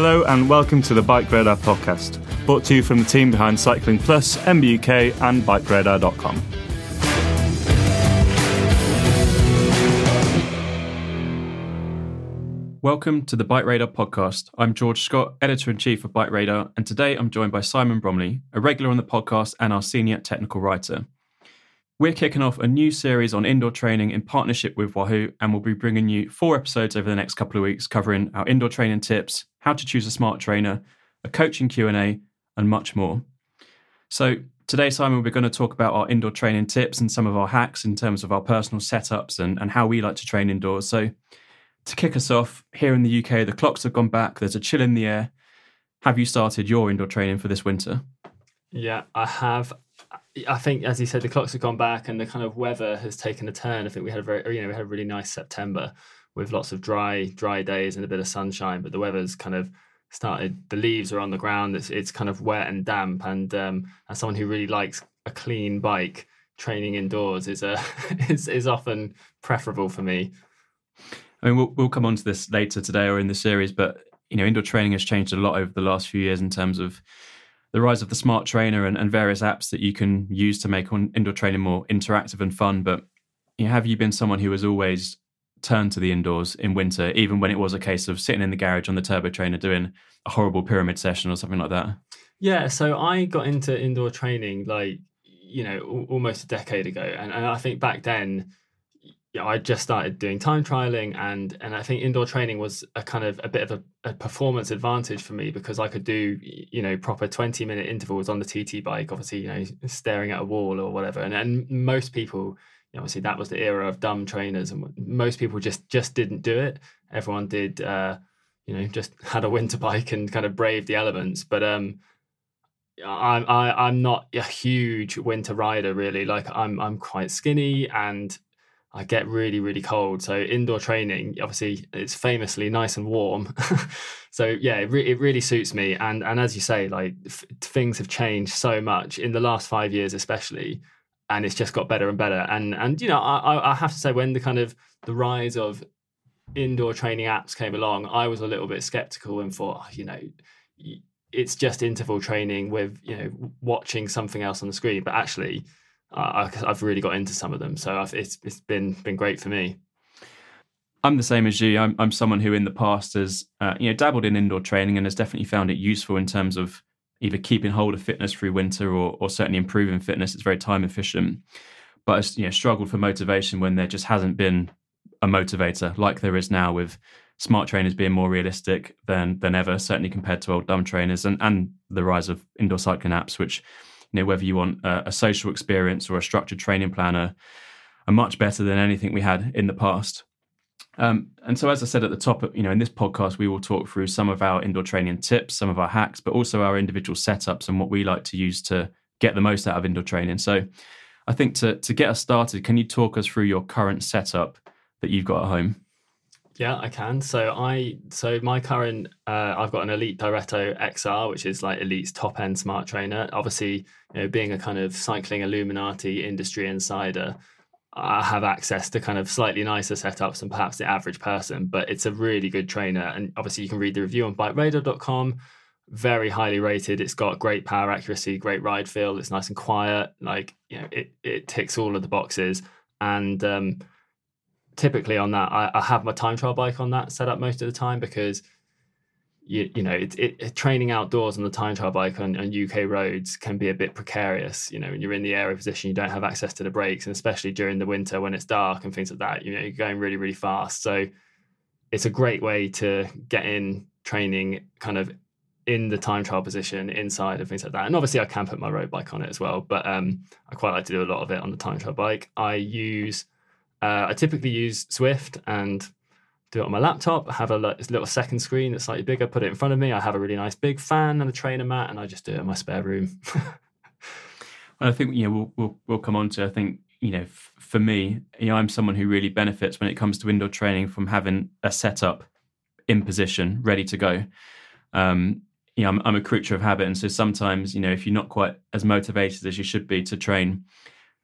Hello and welcome to the Bike Radar podcast, brought to you from the team behind Cycling Plus, MBUK, and BikeRadar.com. Welcome to the Bike Radar podcast. I'm George Scott, editor in chief of Bike Radar, and today I'm joined by Simon Bromley, a regular on the podcast and our senior technical writer. We're kicking off a new series on indoor training in partnership with Wahoo, and we'll be bringing you four episodes over the next couple of weeks covering our indoor training tips, how to choose a smart trainer, a coaching Q&A, and much more. So today, Simon, we're going to talk about our indoor training tips and some of our hacks in terms of our personal setups and, and how we like to train indoors. So to kick us off, here in the UK, the clocks have gone back, there's a chill in the air. Have you started your indoor training for this winter? Yeah, I have. I think, as you said, the clocks have gone back, and the kind of weather has taken a turn. I think we had a very, you know, we had a really nice September with lots of dry, dry days and a bit of sunshine. But the weather's kind of started. The leaves are on the ground. It's it's kind of wet and damp. And um, as someone who really likes a clean bike, training indoors is a is is often preferable for me. I mean, we'll we'll come on to this later today or in the series, but you know, indoor training has changed a lot over the last few years in terms of the rise of the smart trainer and, and various apps that you can use to make on indoor training more interactive and fun. But you know, have you been someone who has always turned to the indoors in winter, even when it was a case of sitting in the garage on the turbo trainer doing a horrible pyramid session or something like that? Yeah, so I got into indoor training like you know almost a decade ago, and, and I think back then yeah, I just started doing time trialing and and I think indoor training was a kind of a bit of a, a, performance advantage for me because I could do you know proper 20 minute intervals on the TT bike obviously you know staring at a wall or whatever and and most people you know, obviously that was the era of dumb trainers and most people just just didn't do it everyone did uh you know just had a winter bike and kind of braved the elements but um I'm I, am i am not a huge winter rider really. Like I'm I'm quite skinny and I get really, really cold. So indoor training, obviously, it's famously nice and warm. so yeah, it, re- it, really suits me. And and as you say, like f- things have changed so much in the last five years, especially, and it's just got better and better. And and you know, I I have to say, when the kind of the rise of indoor training apps came along, I was a little bit skeptical and thought, oh, you know, it's just interval training with you know watching something else on the screen. But actually I, have really got into some of them. So I've, it's it's been been great for me. I'm the same as you. I'm I'm someone who in the past has uh, you know dabbled in indoor training and has definitely found it useful in terms of either keeping hold of fitness through winter or or certainly improving fitness. It's very time efficient, but it's, you know struggled for motivation when there just hasn't been a motivator like there is now with smart trainers being more realistic than than ever, certainly compared to old dumb trainers and and the rise of indoor cycling apps, which you know whether you want a, a social experience or a structured training planner are much better than anything we had in the past. Um, and so, as I said at the top, you know, in this podcast, we will talk through some of our indoor training tips, some of our hacks, but also our individual setups and what we like to use to get the most out of indoor training. So, I think to to get us started, can you talk us through your current setup that you've got at home? Yeah, I can. So I so my current uh, I've got an Elite Diretto XR, which is like Elite's top end smart trainer. Obviously, you know, being a kind of cycling Illuminati industry insider, I have access to kind of slightly nicer setups than perhaps the average person. But it's a really good trainer, and obviously you can read the review on BikeRadar.com. Very highly rated. It's got great power accuracy, great ride feel. It's nice and quiet. Like you know, it it ticks all of the boxes, and um, typically on that, I, I, have my time trial bike on that set up most of the time because you, you know it, it, training outdoors on the time trial bike on, on, UK roads can be a bit precarious. You know, when you're in the aero position, you don't have access to the brakes, and especially during the winter when it's dark and things like that. You know, you're going really really fast, so it's a great way to get in training kind of in the time trial position inside and things like that. And obviously, I can put my road bike on it as well, but um, I quite like to do a lot of it on the time trial bike. I use uh, I typically use Zwift and do it on my laptop. I have a little second screen that's slightly bigger, put it in front of me. I have a really nice big fan and a trainer mat, and I just do it in my spare room. well, I think you know we'll, we'll we'll come on to. I think you know f- for me, you know, I'm someone who really benefits when it comes to indoor training from having a setup in position, ready to go. Um, you know, I'm, I'm a creature of habit, and so sometimes you know if you're not quite as motivated as you should be to train,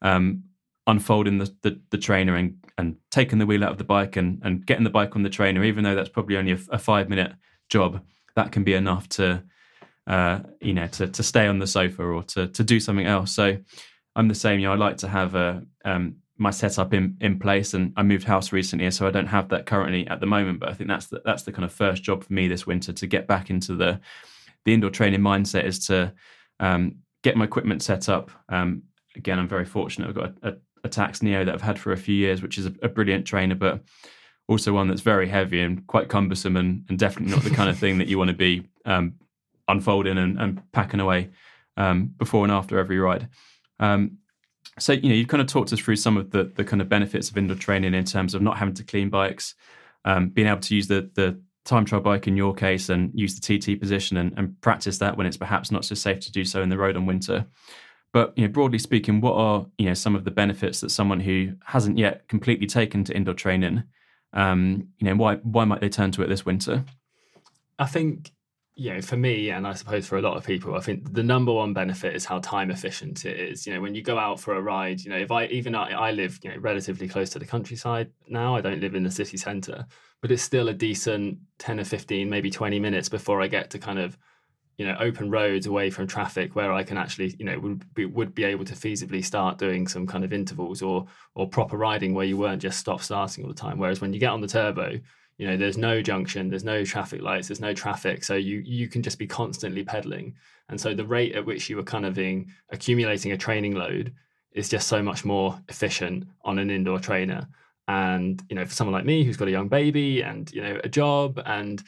um, unfolding the, the, the, trainer and, and taking the wheel out of the bike and, and getting the bike on the trainer, even though that's probably only a, a five minute job, that can be enough to uh, you know to to stay on the sofa or to to do something else. So I'm the same. You know, I like to have a um, my setup in in place, and I moved house recently, so I don't have that currently at the moment. But I think that's the, that's the kind of first job for me this winter to get back into the the indoor training mindset is to um, get my equipment set up. Um, again, I'm very fortunate. I've got a, a, a, Tacx Neo that I've had for a few years, which is a, a, brilliant trainer, but also one that's very heavy and quite cumbersome, and, and definitely not the kind of thing that you want to be um, unfolding and, and, packing away um, before and after every ride. Um, so you know, you've kind of talked us through some of the the kind of benefits of indoor training in terms of not having to clean bikes, um, being able to use the the time trial bike in your case and use the TT position and, and, practice that when it's perhaps not so safe to do so in the road on winter. But you know, broadly speaking, what are you know some of the benefits that someone who hasn't yet completely taken to indoor training, um, you know, why why might they turn to it this winter? I think you know, for me, and I suppose for a lot of people, I think the number one benefit is how time efficient it is. You know, when you go out for a ride, you know, if I even I, I live, you know, relatively close to the countryside now, I don't live in the city centre, but it's still a decent 10 or 15, maybe 20 minutes before I get to kind of, you know, open roads away from traffic where I can actually, you know, would be, would be able to feasibly start doing some kind of intervals or or proper riding where you weren't just stop starting all the time. Whereas when you get on the turbo, you know there's no junction there's no traffic lights there's no traffic. So you you can just be constantly pedaling. And so the rate at which you were kind of being accumulating a training load is just so much more efficient on an indoor trainer. And you know for someone like me who's got a young baby and you know a job and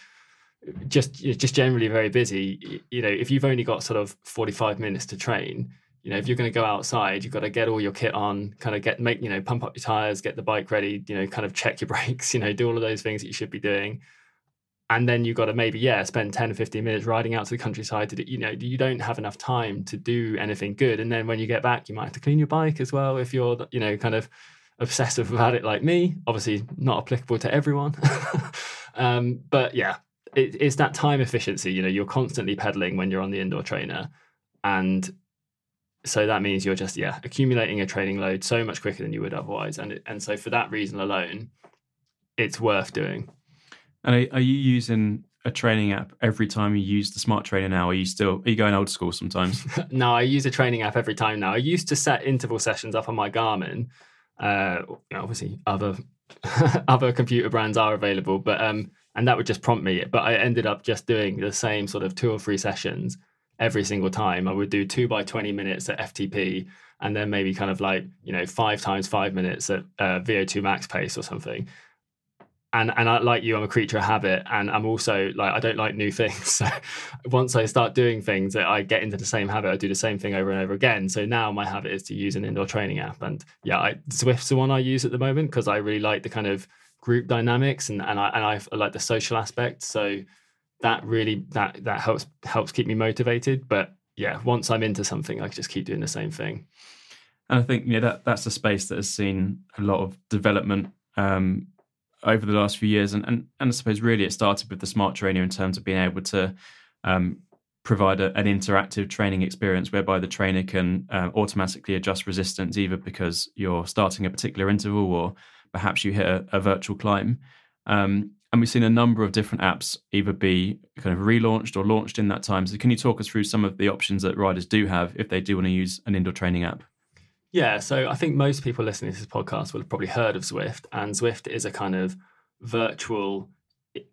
just just generally very busy you know if you've only got sort of 45 minutes to train you know, if you're going to go outside, you've got to get all your kit on, kind of get make, you know, pump up your tires, get the bike ready, you know, kind of check your brakes, you know, do all of those things that you should be doing. And then you've got to maybe, yeah, spend 10 or 15 minutes riding out to the countryside to you know, you don't have enough time to do anything good. And then when you get back, you might have to clean your bike as well if you're, you know, kind of obsessive about it like me. Obviously, not applicable to everyone. um, but yeah, it, it's that time efficiency. You know, you're constantly pedaling when you're on the indoor trainer. And so that means you're just yeah accumulating a training load so much quicker than you would otherwise. And it, and so for that reason alone it's worth doing. And are, are, you using a training app every time you use the smart trainer now? Are you still are you going old school sometimes? No i use a training app every time now. I used to set interval sessions up on my garmin. Uh, obviously other other computer brands are available but um and that would just prompt me but i ended up just doing the same sort of two or three sessions every single time. I would do two by 20 minutes at FTP and then maybe kind of like, you know, five times five minutes at uh, VO2 max pace or something. And, and I, like you, I'm a creature of habit, and I'm also like I don't like new things. So once I start doing things, I get into the same habit. I do the same thing over and over again. So now my habit is to use an indoor training app, and yeah, I, Zwift's the one I use at the moment because I really like the kind of group dynamics and and I and I, like the social aspect. So that really that that helps helps keep me motivated. But yeah, once I'm into something, I just keep doing the same thing. And I think yeah, that that's a space that has seen a lot of development um, over the last few years, and, and and I suppose really it started with the smart trainer in terms of being able to um, provide a, an interactive training experience whereby the trainer can uh, automatically adjust resistance either because you're starting a particular interval or perhaps you hit a, a virtual climb. Um, and we've seen a number of different apps either be kind of relaunched or launched in that time. So, can you talk us through some of the options that riders do have if they do want to use an indoor training app? Yeah, so I think most people listening to this podcast will have probably heard of Zwift, and Zwift is a kind of virtual,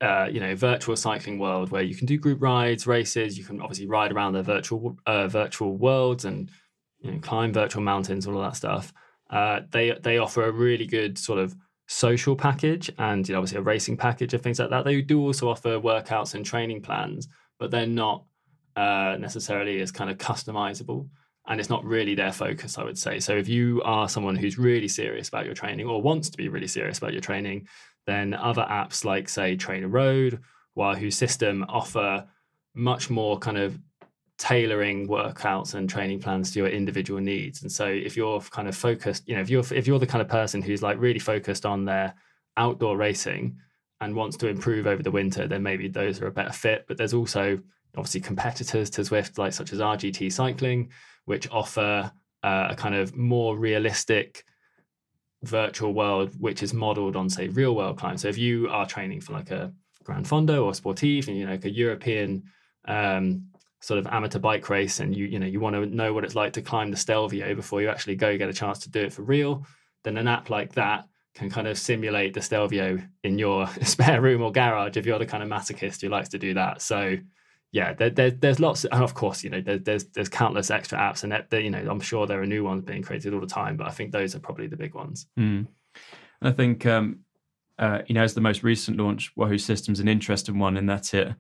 uh, you know, virtual cycling world where you can do group rides, races. You can obviously ride around the virtual uh, virtual worlds and you know, climb virtual mountains, all of that stuff. Uh, they they offer a really good sort of social package and you know, obviously a racing package and things like that. They do also offer workouts and training plans, but they're not uh, necessarily as kind of customizable. And it's not really their focus, I would say. So if you are someone who's really serious about your training or wants to be really serious about your training, then other apps like, say, TrainerRoad Wahoo SYSTM offer much more kind of tailoring workouts and training plans to your individual needs. And so if you're kind of focused, you know, if you're if you're the kind of person who's like really focused on their outdoor racing and wants to improve over the winter, then maybe those are a better fit. But there's also obviously competitors to Zwift, like such as RGT Cycling, which offer uh, a kind of more realistic virtual world, which is modeled on say real world climbs. So if you are training for like a Gran Fondo or Sportive, and you know, like a European um, sort of amateur bike race, and you you know you want to know what it's like to climb the Stelvio before you actually go get a chance to do it for real, then an app like that can kind of simulate the Stelvio in your spare room or garage if you're the kind of masochist who likes to do that. So yeah, there, there, there's lots, and of course, you know, there, there's there's countless extra apps, and you know, I'm sure there are new ones being created all the time, but I think those are probably the big ones. Mm. I think, um, uh, you know, as the most recent launch, Wahoo SYSTM's an interesting one in that it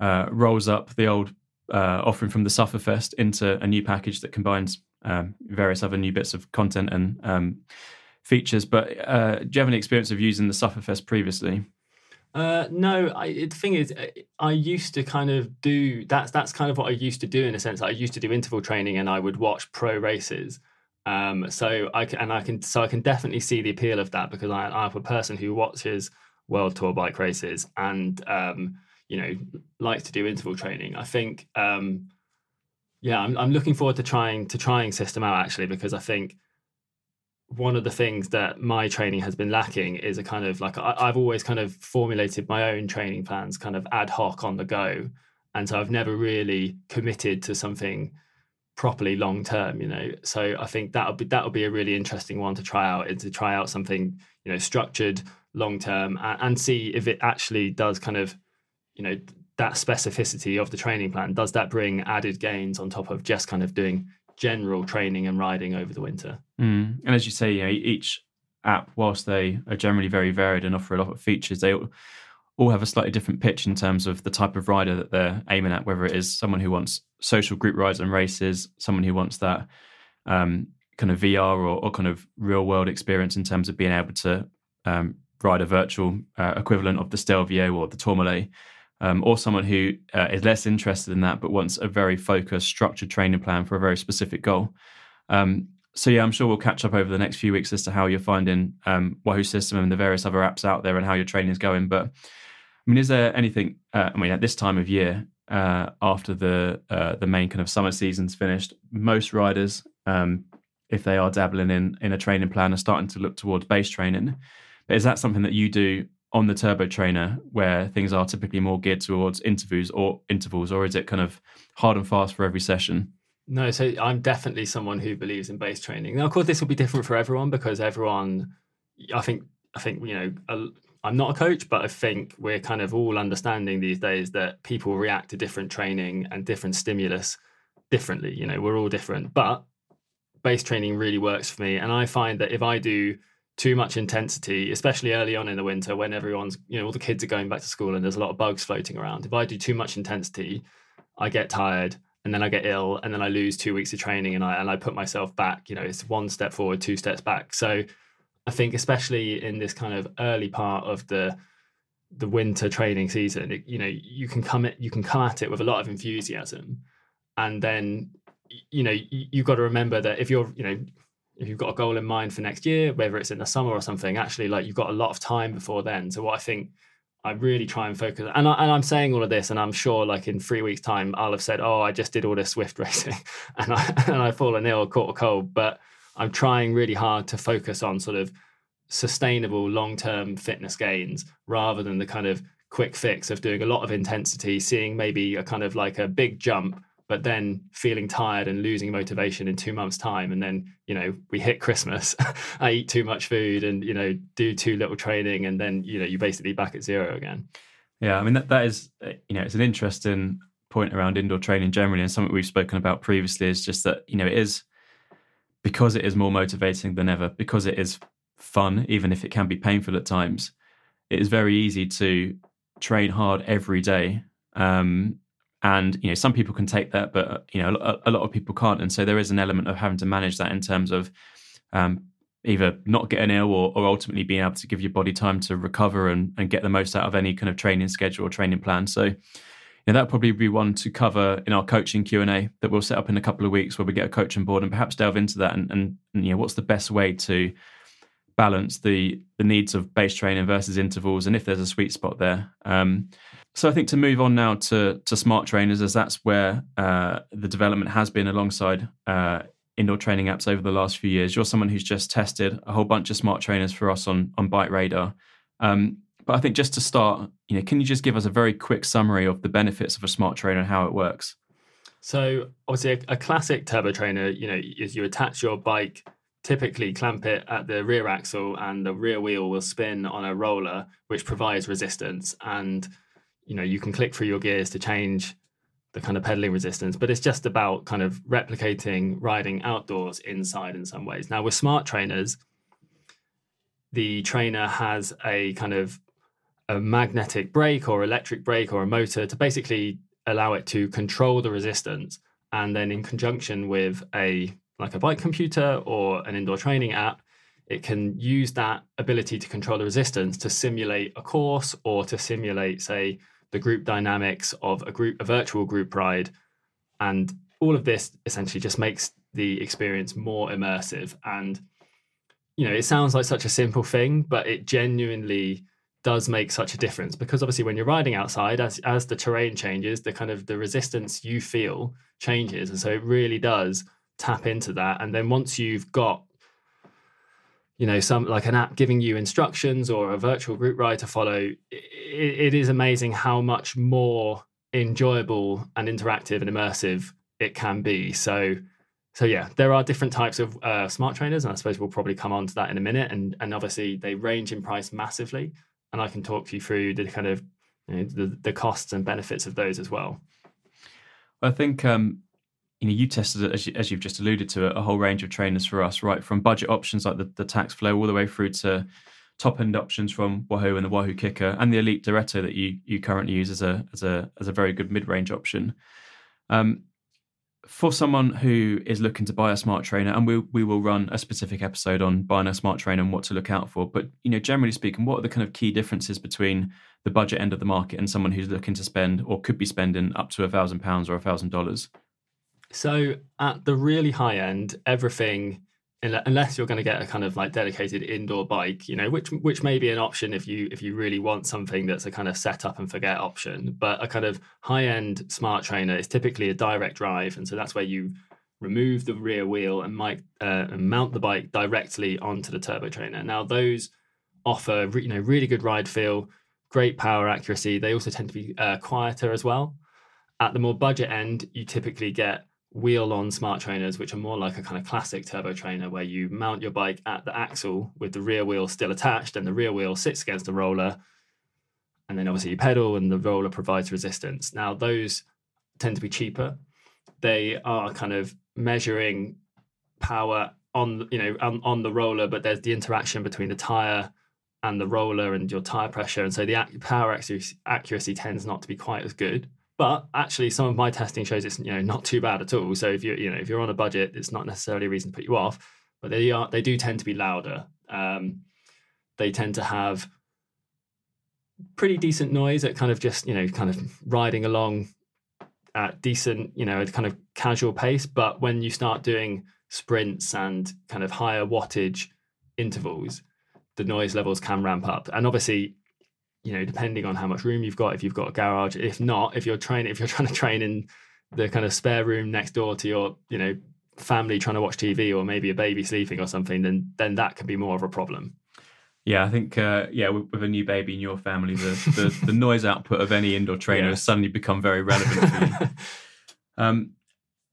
uh, rolls up the old uh, offering from the Sufferfest into a new package that combines um, various other new bits of content and um, features. But uh, do you have any experience of using the Sufferfest previously? Uh, no, I, the thing is, I used to kind of do that's that's kind of what I used to do in a sense. I used to do interval training and I would watch pro races. Um, so I can, and I can so I can definitely see the appeal of that because I, I'm a person who watches world tour bike races and um, you know likes to do interval training. I think um, yeah, I'm, I'm looking forward to trying to trying SYSTM out actually because I think one of the things that my training has been lacking is a kind of like I, have always kind of formulated my own training plans kind of ad hoc on the go and so i've never really committed to something properly long term you know so i think that'll be that'll be a really interesting one to try out is to try out something you know structured long term and, and see if it actually does kind of you know that specificity of the training plan does that bring added gains on top of just kind of doing general training and riding over the winter. Mm. And as you say, you know, each app, whilst they are generally very varied and offer a lot of features, they all have a slightly different pitch in terms of the type of rider that they're aiming at. Whether it is someone who wants social group rides and races, someone who wants that um, kind of VR or, or, kind of real world experience in terms of being able to um, ride a virtual uh, equivalent of the Stelvio or the Tourmalet um, or someone who uh, is less interested in that but wants a very focused, structured training plan for a very specific goal. Um, so yeah, I'm sure we'll catch up over the next few weeks as to how you're finding um, Wahoo SYSTM and the various other apps out there and how your training is going. But I mean, is there anything? Uh, I mean, at this time of year, uh, after the uh, the main kind of summer season's finished, most riders, um, if they are dabbling in in a training plan, are starting to look towards base training. But is that something that you do on the turbo trainer where things are typically more geared towards interviews or intervals or is it kind of hard and fast for every session? No so i'm definitely someone who believes in base training. Now of course this will be different for everyone because everyone i think i think you know i'm not a coach but i think we're kind of all understanding these days that people react to different training and different stimulus differently you know we're all different. But base training really works for me and i find that if i do too much intensity, especially early on in the winter when everyone's, you know, all the kids are going back to school and there's a lot of bugs floating around. If I do too much intensity, I get tired and then I get ill and then I lose two weeks of training and I and I put myself back. You know, it's one step forward, two steps back. So I think especially in this kind of early part of the the winter training season, it, you know, you can come at you can come at it with a lot of enthusiasm, and then you know you, you've got to remember that if you're you know if you've got a goal in mind for next year, whether it's in the summer or something, actually, like you've got a lot of time before then. So what I think I really try and focus, and, I, and I'm saying all of this, and I'm sure like in three weeks' time, I'll have said, "Oh, I just did all this Zwift racing, and I and I've fallen ill, caught a cold." But I'm trying really hard to focus on sort of sustainable long-term fitness gains rather than the kind of quick fix of doing a lot of intensity, seeing maybe a kind of like a big jump but then feeling tired and losing motivation in two months time and then you know we hit christmas i eat too much food and you know do too little training and then you know you're basically back at zero again. Yeah i mean that, that is uh, you know it's an interesting point around indoor training generally and something we've spoken about previously is just that you know it is because it is more motivating than ever because it is fun even if it can be painful at times it is very easy to train hard every day um, and you know some people can take that but you know a, a, lot of people can't. And so there is an element of having to manage that in terms of um, either not getting ill or, or, ultimately being able to give your body time to recover and, and get the most out of any kind of training schedule or training plan. So you know, that'll probably be one to cover in our coaching q&a that we'll set up in a couple of weeks where we get a coaching board and perhaps delve into that and, and, and you know what's the best way to balance the the needs of base training versus intervals and if there's a sweet spot there. Um, so I think to move on now to to smart trainers, as that's where uh, the development has been alongside uh, indoor training apps over the last few years. You're someone who's just tested a whole bunch of smart trainers for us on on Bike Radar. Um, but I think just to start, you know, can you just give us a very quick summary of the benefits of a smart trainer and how it works? So obviously, a, a classic turbo trainer, you know, is you attach your bike, typically clamp it at the rear axle, and the rear wheel will spin on a roller, which provides resistance. And you know, you can click through your gears to change the kind of pedaling resistance, but it's just about kind of replicating riding outdoors inside in some ways. Now, with smart trainers, the trainer has a kind of a magnetic brake or electric brake or a motor to basically allow it to control the resistance and then in conjunction with a like a bike computer or an indoor training app it can use that ability to control the resistance to simulate a course or to simulate say the group dynamics of a group a virtual group ride and all of this essentially just makes the experience more immersive. And you know it sounds like such a simple thing but it genuinely does make such a difference. Because obviously when you're riding outside as as the terrain changes the kind of the resistance you feel changes. And so it really does tap into that. And then once you've got you know some like an app giving you instructions or a virtual group ride to follow it, it is amazing how much more enjoyable and interactive and immersive it can be so so yeah there are different types of uh, smart trainers and i suppose we'll probably come on to that in a minute and and obviously they range in price massively and I can talk to you through the kind of you know, the, the costs and benefits of those as well. I think um, you know you tested as, you, as you've just alluded to a whole range of trainers for us, right? From budget options like the, the Tacx Flow, all the way through to top end options from Wahoo and the Wahoo Kickr, and the Elite Diretto that you you currently use as a as a as a very good mid range option. Um, for someone who is looking to buy a smart trainer, and we we will run a specific episode on buying a smart trainer and what to look out for. But you know, generally speaking, what are the kind of key differences between the budget end of the market and someone who's looking to spend or could be spending up to a thousand pounds or a thousand dollars? So at the really high end, everything unless you're going to get a kind of like dedicated indoor bike you know which which may be an option if you if you really want something that's a kind of set up and forget option. But a kind of high end smart trainer is typically a direct drive and so that's where you remove the rear wheel and might uh, and mount the bike directly onto the turbo trainer. Now those offer you know really good ride feel great power accuracy. They also tend to be uh, quieter as well. At the more budget end you typically get wheel on smart trainers, which are more like a kind of classic turbo trainer where you mount your bike at the axle with the rear wheel still attached and the rear wheel sits against the roller. And then obviously you pedal and the roller provides resistance. Now, those tend to be cheaper. They are kind of measuring power on you know on, on the roller, but there's the interaction between the tire and the roller and your tire pressure, and so the power accuracy, accuracy tends not to be quite as good. But actually, some of my testing shows it's you know not too bad at all. So if you you know if you're on a budget, it's not necessarily a reason to put you off. But they are they do tend to be louder. Um, they tend to have pretty decent noise at kind of just you know kind of riding along at decent you know kind of casual pace. But when you start doing sprints and kind of higher wattage intervals, the noise levels can ramp up. And obviously, you know, depending on how much room you've got, if you've got a garage, if not, if you're training, if you're trying to train in the kind of spare room next door to your, you know, family trying to watch TV or maybe a baby sleeping or something, then then that can be more of a problem. Yeah, I think uh, yeah, with, with, a new baby in your family, the, the, the noise output of any indoor trainer yeah. has suddenly become very relevant. Um,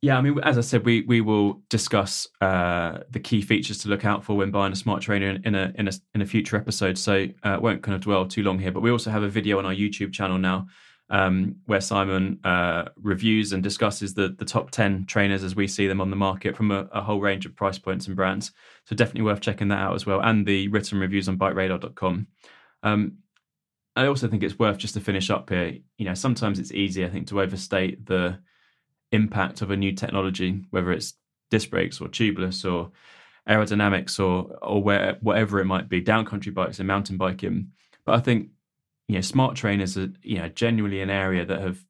yeah, I mean, as I said, we we will discuss uh, the key features to look out for when buying a smart trainer in, in a in a in a future episode. So uh, won't kind of dwell too long here. But we also have a video on our YouTube channel now um, where Simon uh, reviews and discusses the the top ten trainers as we see them on the market from a, a, whole range of price points and brands. So definitely worth checking that out as well, and the written reviews on BikeRadar.com. Um, I also think it's worth just to finish up here. You know, sometimes it's easy, I think, to overstate the impact of a new technology, whether it's disc brakes or tubeless or aerodynamics or or where whatever it might be, downcountry bikes and mountain biking. But I think you know smart trainers are you know genuinely an area that have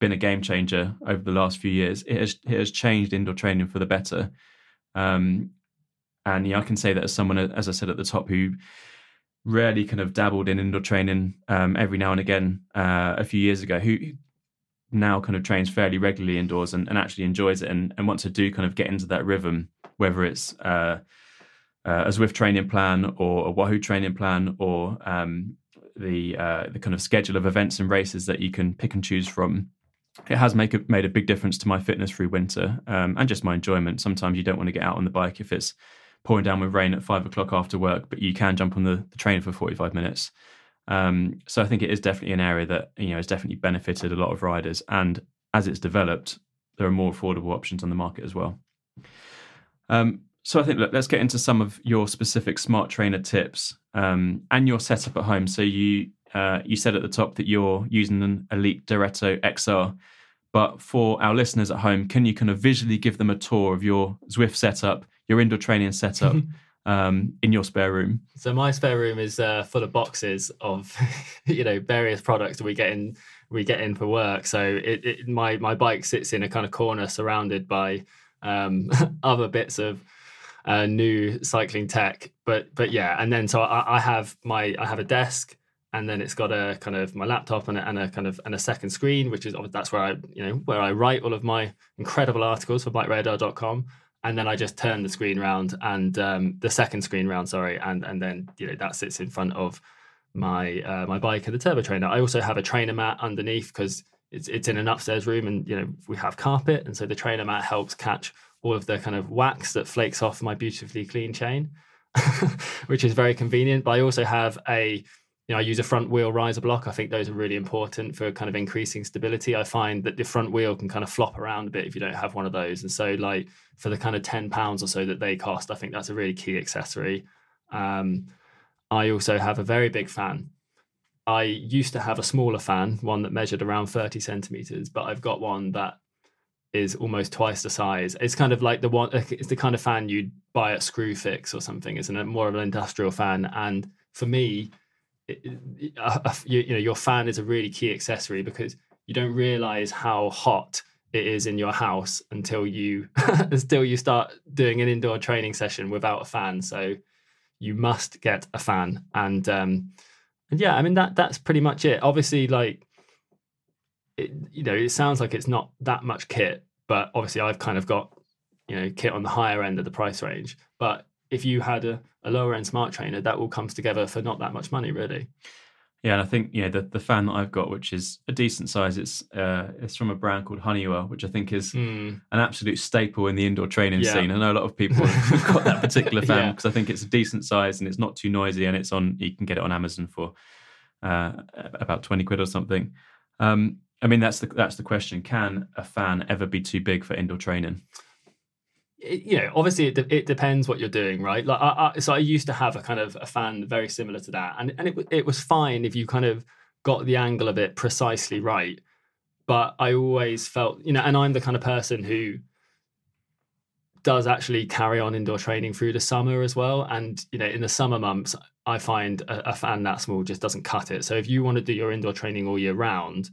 been a game changer over the last few years. It has it has changed indoor training for the better. Um, and yeah, I can say that as someone, as I said at the top, who rarely kind of dabbled in indoor training um, every now and again uh, a few years ago, who now kind of trains fairly regularly indoors and, and actually enjoys it and, and wants to do kind of get into that rhythm, whether it's uh, uh, a Zwift training plan or a Wahoo training plan or um, the uh, the kind of schedule of events and races that you can pick and choose from, it has make a, made a big difference to my fitness through winter um, and just my enjoyment. Sometimes you don't want to get out on the bike if it's pouring down with rain at five o'clock after work, but you can jump on the, the train for 45 minutes. Um, so I think it is definitely an area that you know has definitely benefited a lot of riders, and as it's developed, there are more affordable options on the market as well. Um, so I think look, let's get into some of your specific smart trainer tips um, and your setup at home. So you uh, you said at the top that you're using an Elite Diretto XR, but for our listeners at home, can you kind of visually give them a tour of your Zwift setup, your indoor training setup? um, in your spare room? So my spare room is uh, full of boxes of you know various products that we get in we get in for work. So it, it my my bike sits in a kind of corner surrounded by um, other bits of uh, new cycling tech. But but yeah, and then so I, I, have my I have a desk, and then it's got a kind of my laptop and a, and a kind of and a second screen, which is that's where I you know where I write all of my incredible articles for BikeRadar.com. And then I just turn the screen round and um, the second screen round, sorry, and and then you know that sits in front of my uh, my bike and the turbo trainer. I also have a trainer mat underneath because it's it's in an upstairs room and you know we have carpet, and so the trainer mat helps catch all of the kind of wax that flakes off my beautifully clean chain, which is very convenient. But I also have a you know, I use a front wheel riser block. I think those are really important for kind of increasing stability. I find that the front wheel can kind of flop around a bit if you don't have one of those. And so, like for the kind of ten pounds or so that they cost, I think that's a really key accessory. Um, I also have a very big fan. I used to have a smaller fan, one that measured around 30 centimeters, but I've got one that is almost twice the size. It's kind of like the one, it's the kind of fan you'd buy at Screwfix or something. It's an, more of an industrial fan. And for me, it, uh, you, you know, your fan is a really key accessory because you don't realize how hot it is in your house until you until you start doing an indoor training session without a fan. So you must get a fan. And um, and yeah, I mean that that's pretty much it. Obviously, like it, you know, it sounds like it's not that much kit, but obviously I've kind of got you know kit on the higher end of the price range. But if you had a, a lower end smart trainer, that all comes together for not that much money, really. Yeah, and I think yeah, the, the fan that I've got, which is a decent size, it's uh, it's from a brand called Honeywell, which I think is mm. an absolute staple in the indoor training yeah. scene. I know a lot of people have got that particular fan because yeah. I think it's a decent size and it's not too noisy, and it's on. You can get it on Amazon for uh, about twenty quid or something. Um, I mean, that's the that's the question: Can a fan ever be too big for indoor training? You know, obviously it, de- it depends what you're doing, right? Like, I, I, so I used to have a kind of a fan very similar to that, and and it it was fine if you kind of got the angle of it precisely right. But I always felt, you know, and I'm the kind of person who does actually carry on indoor training through the summer as well. And you know, in the summer months, I find a, a fan that small just doesn't cut it. So if you want to do your indoor training all year round,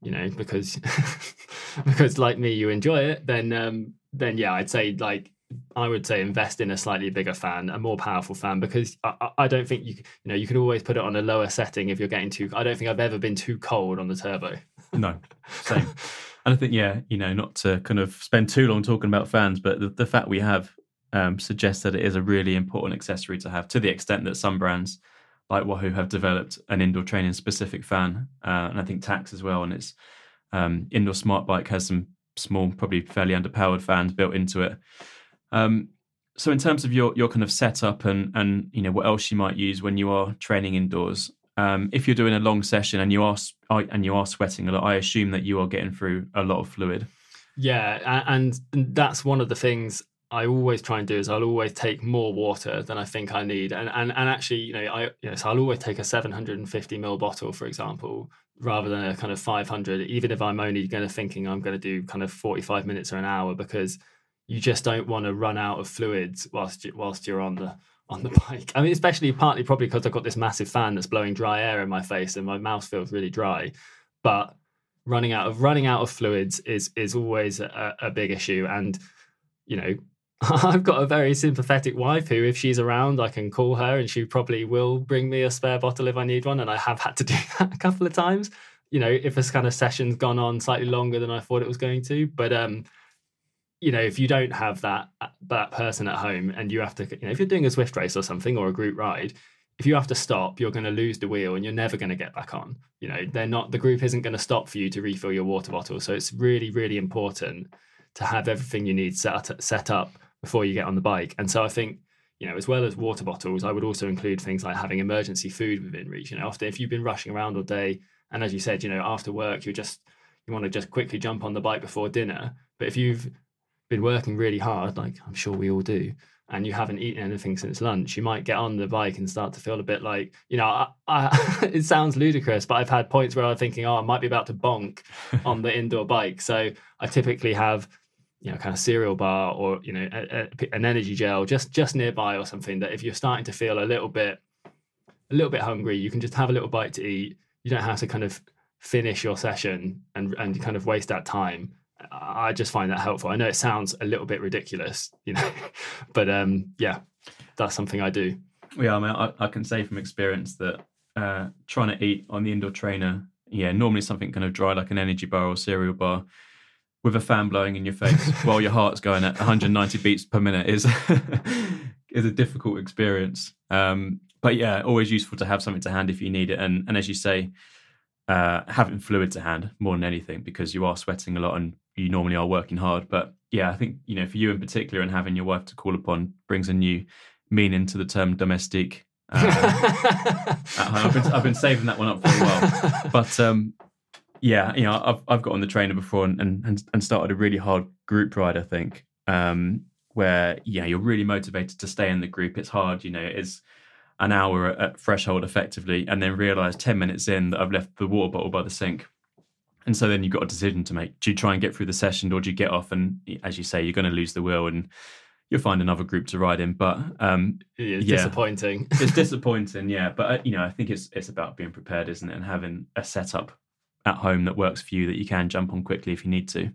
you know, because because like me, you enjoy it, then um, then yeah, I'd say like I would say invest in a slightly bigger fan, a more powerful fan, because I, I, don't think you you know you can always put it on a lower setting if you're getting too. I don't think I've ever been too cold on the turbo. No, same. and I think yeah, you know, not to kind of spend too long talking about fans, but the, the fact we have um, suggests that it is a really important accessory to have. To the extent that some brands like Wahoo have developed an indoor training specific fan, uh, and I think Tacx as well, and its um, indoor smart bike has some small, probably fairly underpowered fans built into it. Um, so in terms of your your kind of setup and and you know what else you might use when you are training indoors, um, if you're doing a long session and you are and you are sweating a lot, I assume that you are getting through a lot of fluid. Yeah, and that's one of the things I always try and do is I'll always take more water than I think I need, and and and actually, you know, I you know, so I'll always take a 750 ml bottle, for example, rather than a kind of 500 even if i'm only going to thinking i'm going to do kind of 45 minutes or an hour because you just don't want to run out of fluids whilst you, whilst you're on the on the bike. I mean especially partly probably because i've got this massive fan that's blowing dry air in my face and my mouth feels really dry. But running out of running out of fluids is is always a, a big issue. And you know I've got a very sympathetic wife who, if she's around, I can call her and she probably will bring me a spare bottle if I need one. And I have had to do that a couple of times. You know, if this kind of session's gone on slightly longer than I thought it was going to. But um, you know, if you don't have that that person at home and you have to, you know, if you're doing a Zwift race or something or a group ride, if you have to stop, you're going to lose the wheel and you're never going to get back on. You know, they're not the group isn't going to stop for you to refill your water bottle. So it's really, really important to have everything you need set set up before you get on the bike. And so I think you know, as well as water bottles, I would also include things like having emergency food within reach. You know, often if you've been rushing around all day, and as you said, you know, after work, you're just you want to just quickly jump on the bike before dinner. But if you've been working really hard, like I'm sure we all do, and you haven't eaten anything since lunch, you might get on the bike and start to feel a bit like, you know, I, I, it sounds ludicrous, but I've had points where I'm thinking, oh, I might be about to bonk on the indoor bike. So I typically have, you know, kind of cereal bar or you know, a, a, an energy gel just just nearby or something that if you're starting to feel a little bit, a little bit hungry, you can just have a little bite to eat. You don't have to kind of finish your session and and kind of waste that time I just find that helpful. I know it sounds a little bit ridiculous, you know, but um, yeah, that's something I do. Yeah, I mean, I, I can say from experience that uh, trying to eat on the indoor trainer, yeah, normally something kind of dry like an energy bar or cereal bar with a fan blowing in your face while your heart's going at 190 beats per minute is is a difficult experience. Um, but yeah, always useful to have something to hand if you need it. And and as you say, uh, having fluid to hand more than anything because you are sweating a lot and you normally are working hard. But yeah, I think you know for you in particular, and having your wife to call upon brings a new meaning to the term domestique. Uh, I've, been, I've been saving that one up for a while, but um, yeah, you know, I've I've got on the trainer before and and and started a really hard group ride. I think um, where yeah, you're really motivated to stay in the group. It's hard, you know. It's an hour at threshold effectively, and then realize ten minutes in that I've left the water bottle by the sink and so then you've got a decision to make. Do you try and get through the session or do you get off? And as you say, you're going to lose the wheel and you'll find another group to ride in. But um, it's yeah, disappointing. it's disappointing, yeah. But uh, you know, I think it's it's about being prepared, isn't it? And having a setup at home that works for you that you can jump on quickly if you need to.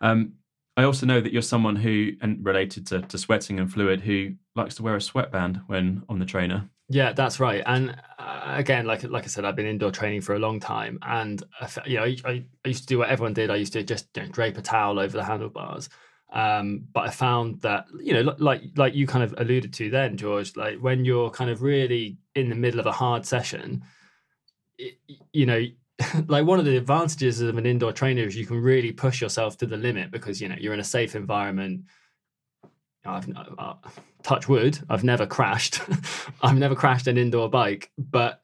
Um, I also know that you're someone who, and related to, to sweating and fluid, who likes to wear a sweatband when on the trainer. Yeah, that's right. And uh, again, like like I said, I've been indoor training for a long time, and you know, I, I, used to do what everyone did. I used to just you know, drape a towel over the handlebars. Um, but I found that you know, like like you kind of alluded to then, George, like when you're kind of really in the middle of a hard session, it, you know, like one of the advantages of an indoor trainer is you can really push yourself to the limit because you know you're in a safe environment I've uh, touch wood. I've never crashed. I've never crashed an indoor bike, but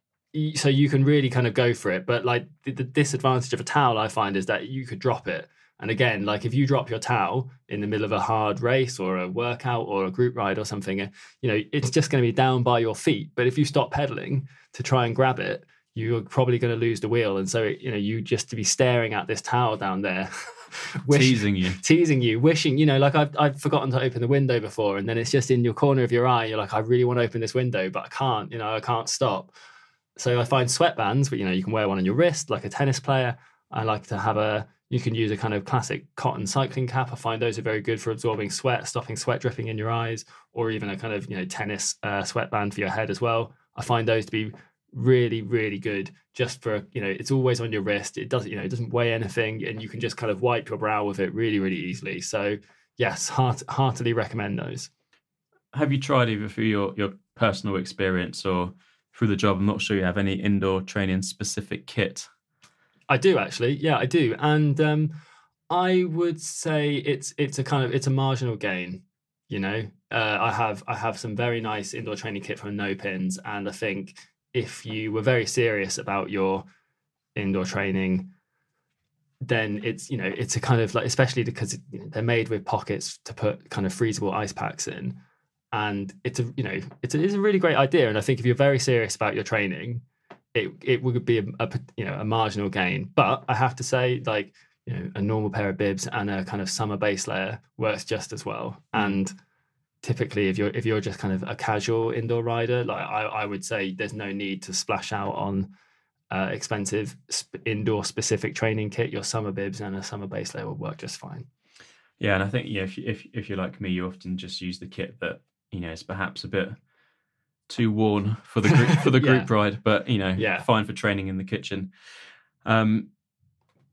so you can really kind of go for it. But like the, the, disadvantage of a towel, I find is that you could drop it. And again, like if you drop your towel in the middle of a hard race or a workout or a group ride or something, uh, you know, it's just going to be down by your feet. But if you stop pedaling to try and grab it, you're probably going to lose the wheel. And so, you know, you just to be staring at this tower down there wish, teasing you, teasing you, wishing, you know, like I've, I've forgotten to open the window before, and then it's just in your corner of your eye. You're like, I really want to open this window, but I can't, you know, I can't stop. So I find sweatbands, but you know, you can wear one on your wrist like a tennis player. I like to have a, you can use a kind of classic cotton cycling cap. I find those are very good for absorbing sweat, stopping sweat dripping in your eyes, or even a kind of, you know, tennis uh, sweatband for your head as well. I find those to be really really good just for you know it's always on your wrist. It doesn't you know it doesn't weigh anything and you can just kind of wipe your brow with it really really easily. So yes heart, heartily recommend those. Have you tried either through your your personal experience or through the job? I'm not sure you have any indoor training specific kit. I do actually. Yeah i do. And um i would say it's it's a kind of it's a marginal gain you know? Uh, i have i have some very nice indoor training kit from Nopinz and i think if you were very serious about your indoor training then it's you know it's a kind of like especially because you know, they're made with pockets to put kind of freezable ice packs in. And it's a you know it's a, it's a really great idea. And i think if you're very serious about your training it it would be a, a you know a marginal gain. But i have to say like you know a normal pair of bibs and a kind of summer base layer works just as well. Mm. and typically if you're if you're just kind of a casual indoor rider like i, I would say there's no need to splash out on uh, expensive sp- indoor specific training kit. Your summer bibs and a summer base layer will work just fine. Yeah and i think yeah if, you, if, if you're like me you often just use the kit that you know is perhaps a bit too worn for the group for the group yeah. ride but you know yeah. fine for training in the kitchen. Um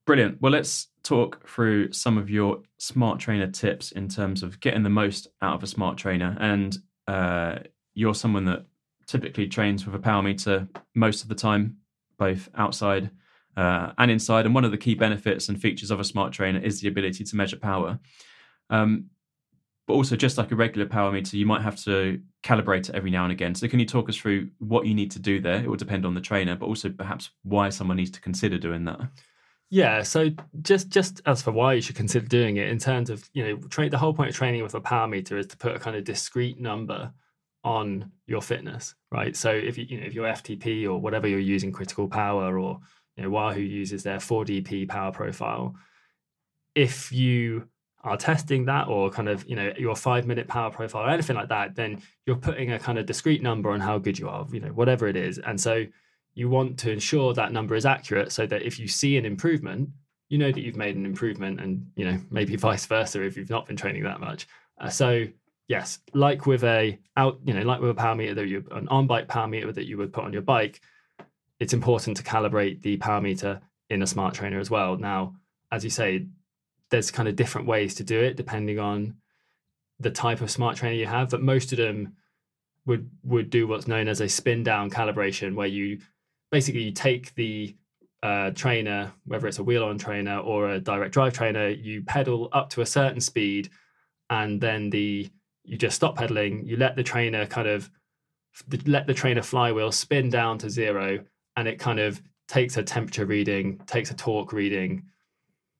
brilliant well let's talk through some of your smart trainer tips in terms of getting the most out of a smart trainer. And uh, you're someone that typically trains with a power meter most of the time, both outside uh, and inside. And one of the key benefits and features of a smart trainer is the ability to measure power. Um, but also, just like a regular power meter, you might have to calibrate it every now and again. So, can you talk us through what you need to do there? It will depend on the trainer, but also perhaps why someone needs to consider doing that. Yeah, so just just as for why you should consider doing it, in terms of you know, tra- the whole point of training with a power meter is to put a kind of discrete number on your fitness, right? So if you, you know if your FTP or whatever you're using, critical power or you know Wahoo uses their 4DP power profile, if you are testing that or kind of you know your five minute power profile or anything like that, then you're putting a kind of discrete number on how good you are, you know whatever it is, and so you want to ensure that number is accurate so that if you see an improvement, you know that you've made an improvement, and you know maybe vice versa if you've not been training that much. Uh, so yes, like with a out, you know, like with a power meter that you an on bike power meter that you would put on your bike, it's important to calibrate the power meter in a smart trainer as well. Now, as you say, there's kind of different ways to do it depending on the type of smart trainer you have, but most of them would would do what's known as a spin down calibration, where you basically you take the uh, trainer, whether it's a wheel on trainer or a direct drive trainer, you pedal up to a certain speed, and then the you just stop pedaling, you let the trainer kind of let the trainer flywheel spin down to zero, and it kind of takes a temperature reading, takes a torque reading,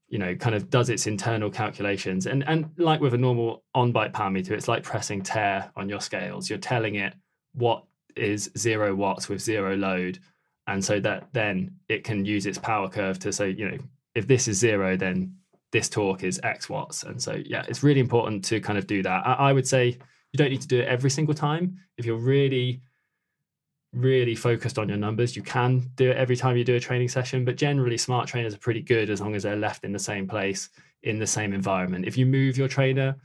you know, kind of does its internal calculations. And and like with a normal on-bike power meter, it's like pressing tare on your scales. You're telling it what is zero watts with zero load. And so that then it can use its power curve to say, you know, if this is zero, then this torque is X watts. And so, yeah, it's really important to kind of do that. I, I would say you don't need to do it every single time. If you're really, really focused on your numbers, you can do it every time you do a training session. But generally, smart trainers are pretty good as long as they're left in the same place, in the same environment. If you move your trainer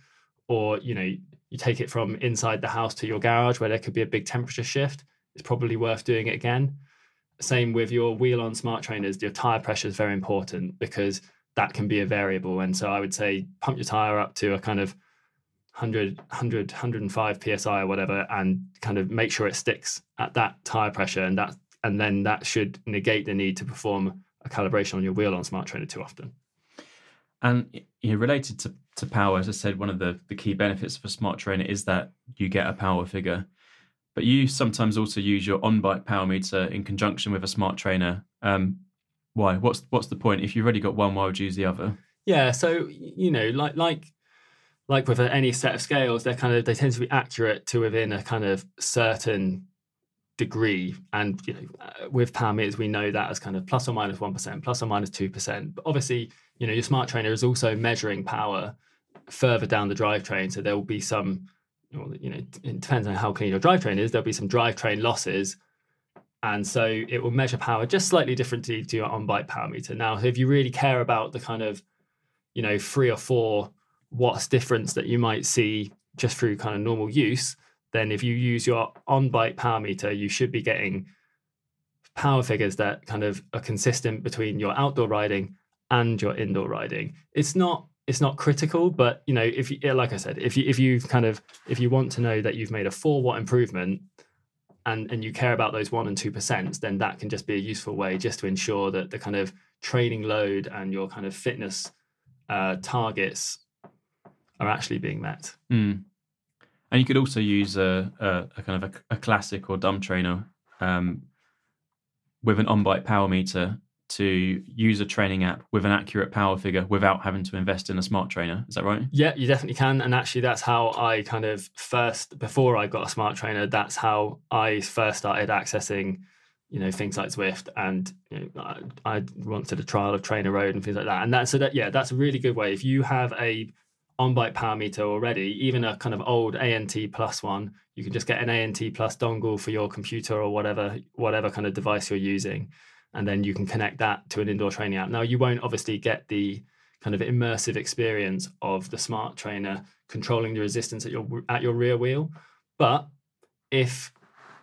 or, you know, you take it from inside the house to your garage where there could be a big temperature shift, it's probably worth doing it again. Same with your wheel on smart trainers, your tire pressure is very important because that can be a variable. And so I would say pump your tire up to a kind of 100, 100, 105 psi or whatever, and kind of make sure it sticks at that tire pressure, and that and then that should negate the need to perform a calibration on your wheel on smart trainer too often. And you know, related to, to power, as I said, one of the, the key benefits of a smart trainer is that you get a power figure. But you sometimes also use your on bike power meter in conjunction with a smart trainer. Um, why? What's what's the point? If you've already got one, why would you use the other? Yeah, so you know, like like like with any set of scales, they're kind of they tend to be accurate to within a kind of certain degree. And you know, uh, with power meters, we know that as kind of plus or minus one percent, plus or minus two percent. But obviously, you know, your smart trainer is also measuring power further down the drivetrain, so there will be some. You know, it depends on how clean your drivetrain is. There'll be some drivetrain losses and so it will measure power just slightly differently to your on-bike power meter. Now, if you really care about the kind of, you know, three or four watts difference that you might see just through kind of normal use, then if you use your on-bike power meter, you should be getting power figures that kind of are consistent between your outdoor riding and your indoor riding. It's not it's not critical, but you know, if you, like I said, if you if you kind of if you want to know that you've made a four watt improvement, and and you care about those one and two percent, then that can just be a useful way just to ensure that the kind of training load and your kind of fitness uh, targets are actually being met. Mm. And you could also use a, a, a kind of a, a, classic or dumb trainer um, with an on-bike power meter to use a training app with an accurate power figure without having to invest in a smart trainer. Is that right? Yeah, you definitely can. And actually, that's how I kind of first, before I got a smart trainer, that's how I first started accessing, you know, things like Zwift. And you know, I, I wanted a trial of TrainerRoad and things like that. And that's so that yeah, that's a really good way. If you have a on-bike power meter already, even a kind of old ANT plus one, you can just get an ANT plus dongle for your computer or whatever whatever kind of device you're using and then you can connect that to an indoor training app. Now, you won't obviously get the kind of immersive experience of the smart trainer controlling the resistance at your at your rear wheel, but if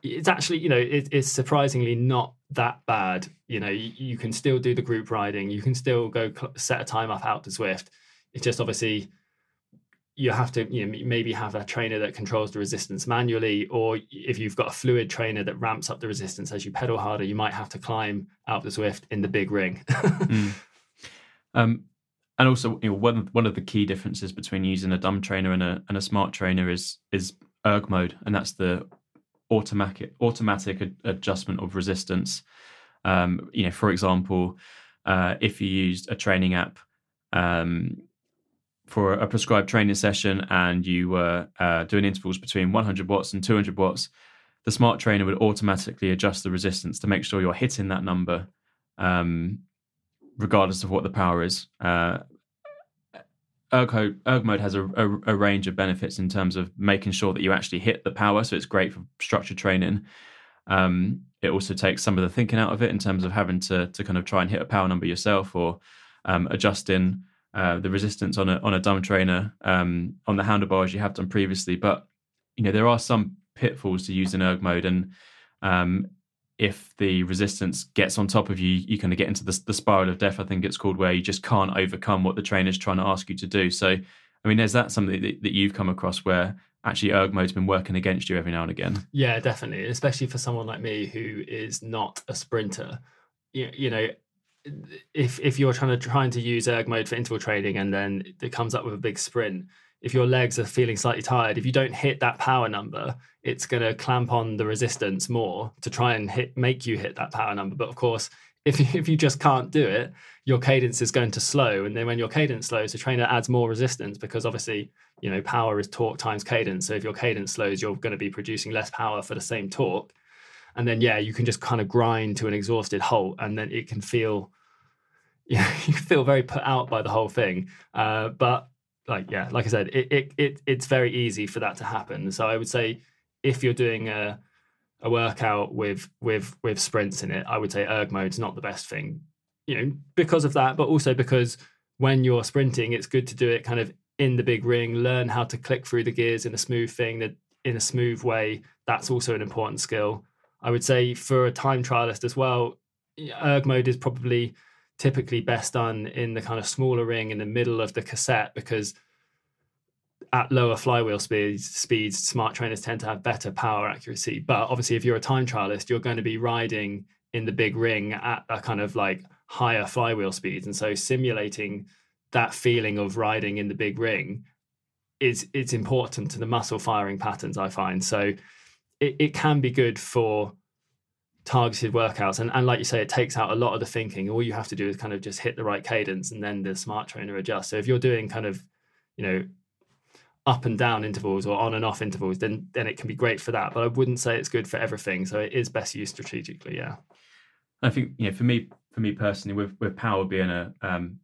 it's actually you know it, it's surprisingly not that bad. You know, you, you, can still do the group riding. You can still go cl- set a time up Alpe du Zwift. It's just obviously you have to you know, maybe have a trainer that controls the resistance manually, or if you've got a fluid trainer that ramps up the resistance as you pedal harder, you might have to climb Alpe du Zwift in the big ring. mm. um, and also, you know, one one of the key differences between using a dumb trainer and a and a smart trainer is is erg mode, and that's the automatic automatic adjustment of resistance. Um, you know, for example, uh, if you used a training app um, for a prescribed training session and you were uh, doing intervals between 100 watts and 200 watts, the smart trainer would automatically adjust the resistance to make sure you're hitting that number, um, regardless of what the power is. Uh, Erg, Erg mode has a, a, a, range of benefits in terms of making sure that you actually hit the power. So it's great for structured training. Um, it also takes some of the thinking out of it in terms of having to to kind of try and hit a power number yourself or um, adjusting uh, the resistance on a on a dumb trainer um, on the handlebars you have done previously. But you know there are some pitfalls to using erg mode, and um, if the resistance gets on top of you, you kind of get into the, the spiral of death. I think it's called where you just can't overcome what the trainer's trying to ask you to do. So, I mean, is that something that, that you've come across where actually erg mode's been working against you every now and again? Yeah, definitely, especially for someone like me who is not a sprinter. You, you know, if if you're trying to trying to use erg mode for interval training and then it comes up with a big sprint, if your legs are feeling slightly tired, if you don't hit that power number, it's going to clamp on the resistance more to try and hit make you hit that power number. But of course, if you, if you just can't do it, your cadence is going to slow, and then when your cadence slows, the trainer adds more resistance because obviously you know power is torque times cadence. So if your cadence slows, you're going to be producing less power for the same torque and then yeah you can just kind of grind to an exhausted halt and then it can feel yeah you feel very put out by the whole thing. Uh, but like yeah like i said it, it, it it's very easy for that to happen. So i would say if you're doing a a workout with with with sprints in it i would say erg mode's not the best thing you know because of that but also because when you're sprinting it's good to do it kind of in the big ring learn how to click through the gears in a smooth thing that in a smooth way. That's also an important skill I would say for a time trialist as well, erg mode is probably typically best done in the kind of smaller ring in the middle of the cassette because at lower flywheel speeds, speeds, smart trainers tend to have better power accuracy. But obviously, if you're a time trialist, you're going to be riding in the big ring at a kind of like higher flywheel speeds, and so simulating that feeling of riding in the big ring is it's important to the muscle firing patterns. I find so it, it can be good for targeted workouts. And, and like you say it takes out a lot of the thinking. All you have to do is kind of just hit the right cadence and then the smart trainer adjusts. So if you're doing kind of you know up and down intervals or on and off intervals then then it can be great for that. But i wouldn't say it's good for everything. So it is best used strategically yeah. I think you know for me for me personally with with power being a um,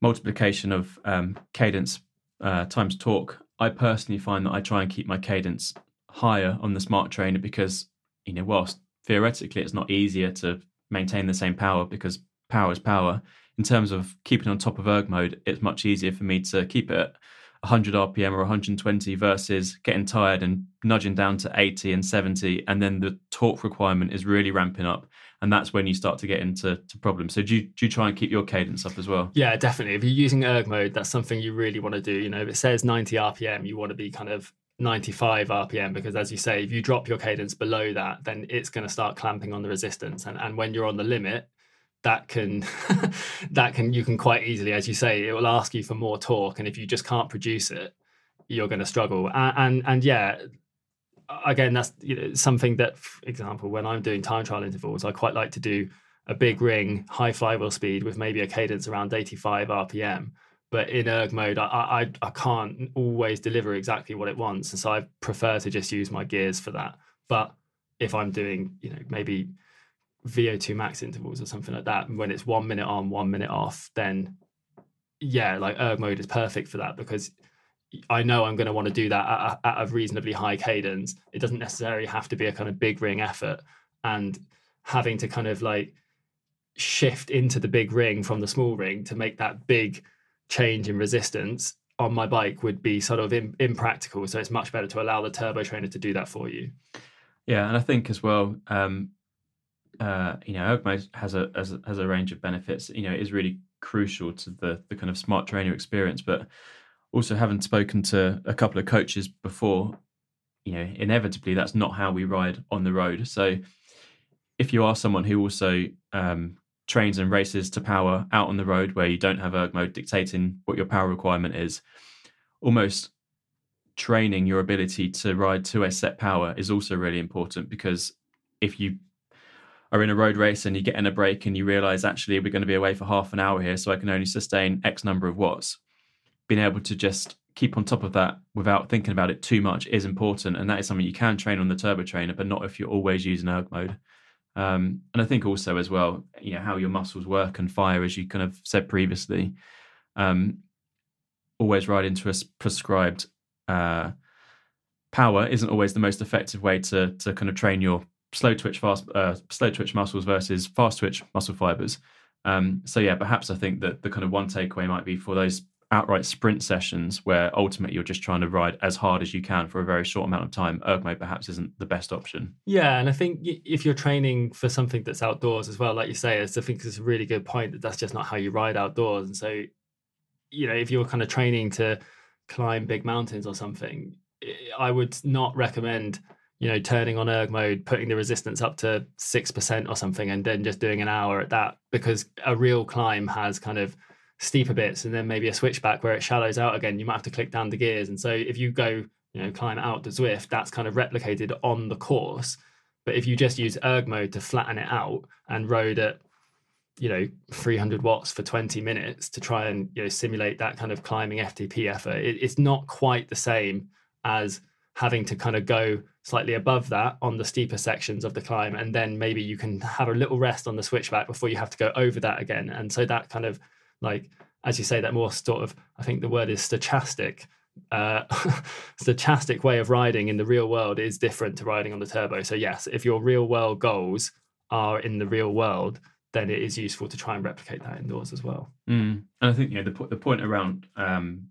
multiplication of um, cadence uh, times torque i personally find that i try and keep my cadence higher on the smart trainer because you know whilst theoretically it's not easier to maintain the same power because power is power in terms of keeping on top of erg mode it's much easier for me to keep it at 100 rpm or 120 versus getting tired and nudging down to 80 and 70 and then the torque requirement is really ramping up and that's when you start to get into to problems. So do you, do you try and keep your cadence up as well? Yeah definitely. If you're using erg mode that's something you really want to do. You know if it says 90 rpm you want to be kind of 95 rpm because as you say if you drop your cadence below that then it's going to start clamping on the resistance. And, and when you're on the limit that can that can you can quite easily as you say it will ask you for more torque. And if you just can't produce it you're going to struggle. And and, and yeah again that's you know, something that for example when i'm doing time trial intervals i quite like to do a big ring high flywheel speed with maybe a cadence around 85 rpm but in erg mode I, I i can't always deliver exactly what it wants. And so i prefer to just use my gears for that. But if i'm doing you know maybe vo2 max intervals or something like that when it's one minute on one minute off then yeah like erg mode is perfect for that because I know I'm going to want to do that at a, at a, reasonably high cadence. It doesn't necessarily have to be a kind of big ring effort, and having to kind of like shift into the big ring from the small ring to make that big change in resistance on my bike would be sort of in, impractical. So it's much better to allow the turbo trainer to do that for you. Yeah, and I think as well, um, uh, you know, ErgMode has a, has a has a range of benefits. You know, it is really crucial to the the kind of smart trainer experience. But also having spoken to a couple of coaches before, you know, inevitably that's not how we ride on the road. So if you are someone who also um, trains and races to power out on the road where you don't have erg mode dictating what your power requirement is, almost training your ability to ride to a set power is also really important because if you are in a road race and you get in a break and you realize actually we're going to be away for half an hour here so i can only sustain x number of watts being able to just keep on top of that without thinking about it too much is important and that is something you can train on the turbo trainer but not if you're always using erg mode um, and i think also as well you know how your muscles work and fire as you kind of said previously um, always ride into a prescribed uh, power isn't always the most effective way to to kind of train your slow twitch fast uh, slow twitch muscles versus fast twitch muscle fibers. Um, so yeah, perhaps I think that the kind of one takeaway might be for those outright sprint sessions where ultimately you're just trying to ride as hard as you can for a very short amount of time. Erg mode perhaps isn't the best option. Yeah, and I think if you're training for something that's outdoors as well, like you say, I think it's a really good point that that's just not how you ride outdoors. And so, you know, if you're kind of training to climb big mountains or something, I would not recommend you know turning on erg mode putting the resistance up to 6% or something and then just doing an hour at that because a real climb has kind of steeper bits and then maybe a switchback where it shallows out again you might have to click down the gears. And so if you go you know climb Alpe du Zwift that's kind of replicated on the course. But if you just use erg mode to flatten it out and rode at you know 300 watts for 20 minutes to try and you know simulate that kind of climbing ftp effort it, it's not quite the same as having to kind of go slightly above that on the steeper sections of the climb. And then maybe you can have a little rest on the switchback before you have to go over that again. And so that kind of like as you say that more sort of i think the word is stochastic uh, stochastic way of riding in the real world is different to riding on the turbo. So yes if your real world goals are in the real world then it is useful to try and replicate that indoors as well. Mm. and i think you know the, the point around um,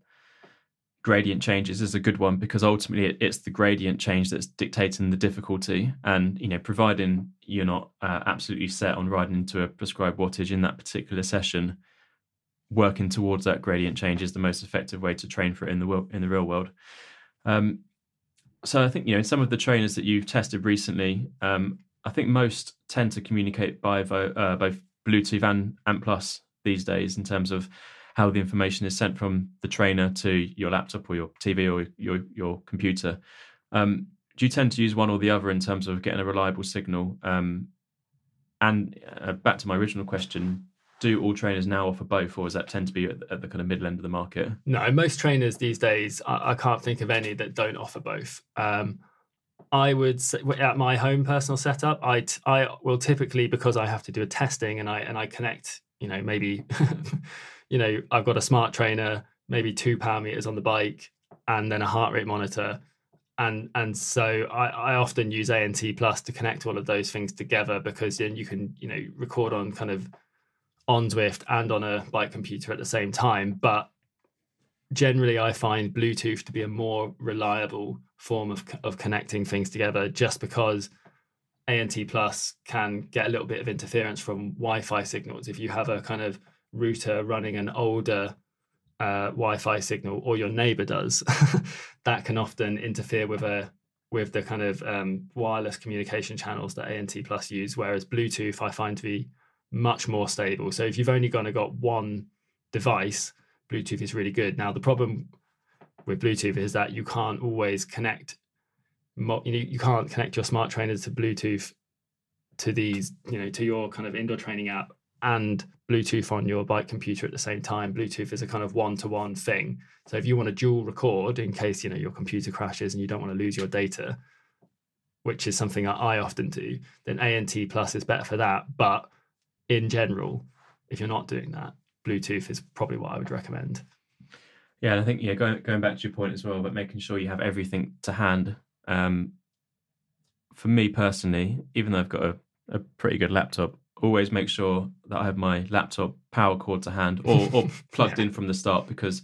gradient changes is a good one because ultimately it's the gradient change that's dictating the difficulty. And you know providing you're not uh, absolutely set on riding into a prescribed wattage in that particular session working towards that gradient change is the most effective way to train for it in the world in the real world um, so i think you know some of the trainers that you've tested recently um, i think most tend to communicate by vo- uh, both bluetooth and ant plus these days in terms of how the information is sent from the trainer to your laptop or your TV or your your computer. Um, do you tend to use one or the other in terms of getting a reliable signal? Um, and uh, back to my original question, do all trainers now offer both, or does that tend to be at the, at the kind of middle end of the market? No, most trainers these days, I, I can't think of any that don't offer both. Um, I would say at my home personal setup, I I will typically because I have to do a testing and I and I connect, you know, maybe you know, I've got a smart trainer, maybe two power meters on the bike, and then a heart rate monitor. And and so I, I often use ANT plus to connect all of those things together because then you can, you know, record on kind of on Zwift and on a bike computer at the same time. But generally I find Bluetooth to be a more reliable form of, of connecting things together just because ANT plus can get a little bit of interference from Wi-Fi signals. If you have a kind of router running an older uh, Wi-Fi signal, or your neighbor does, that can often interfere with a with the kind of um, wireless communication channels that ANT Plus use. Whereas Bluetooth, I find to be much more stable. So if you've only kind of got one device, Bluetooth is really good. Now the problem with Bluetooth is that you can't always connect. You know, you can't connect your smart trainers to Bluetooth to these, you know, to your kind of indoor training app and Bluetooth on your bike computer at the same time. Bluetooth is a kind of one-to-one thing. So if you want to dual record in case you know your computer crashes and you don't want to lose your data, which is something I often do, then ANT Plus is better for that. But in general, if you're not doing that, Bluetooth is probably what I would recommend. Yeah, and I think yeah, going going back to your point as well, but making sure you have everything to hand. Um, for me personally, even though I've got a, a pretty good laptop, always make sure that I have my laptop power cord to hand or, or plugged yeah. in from the start because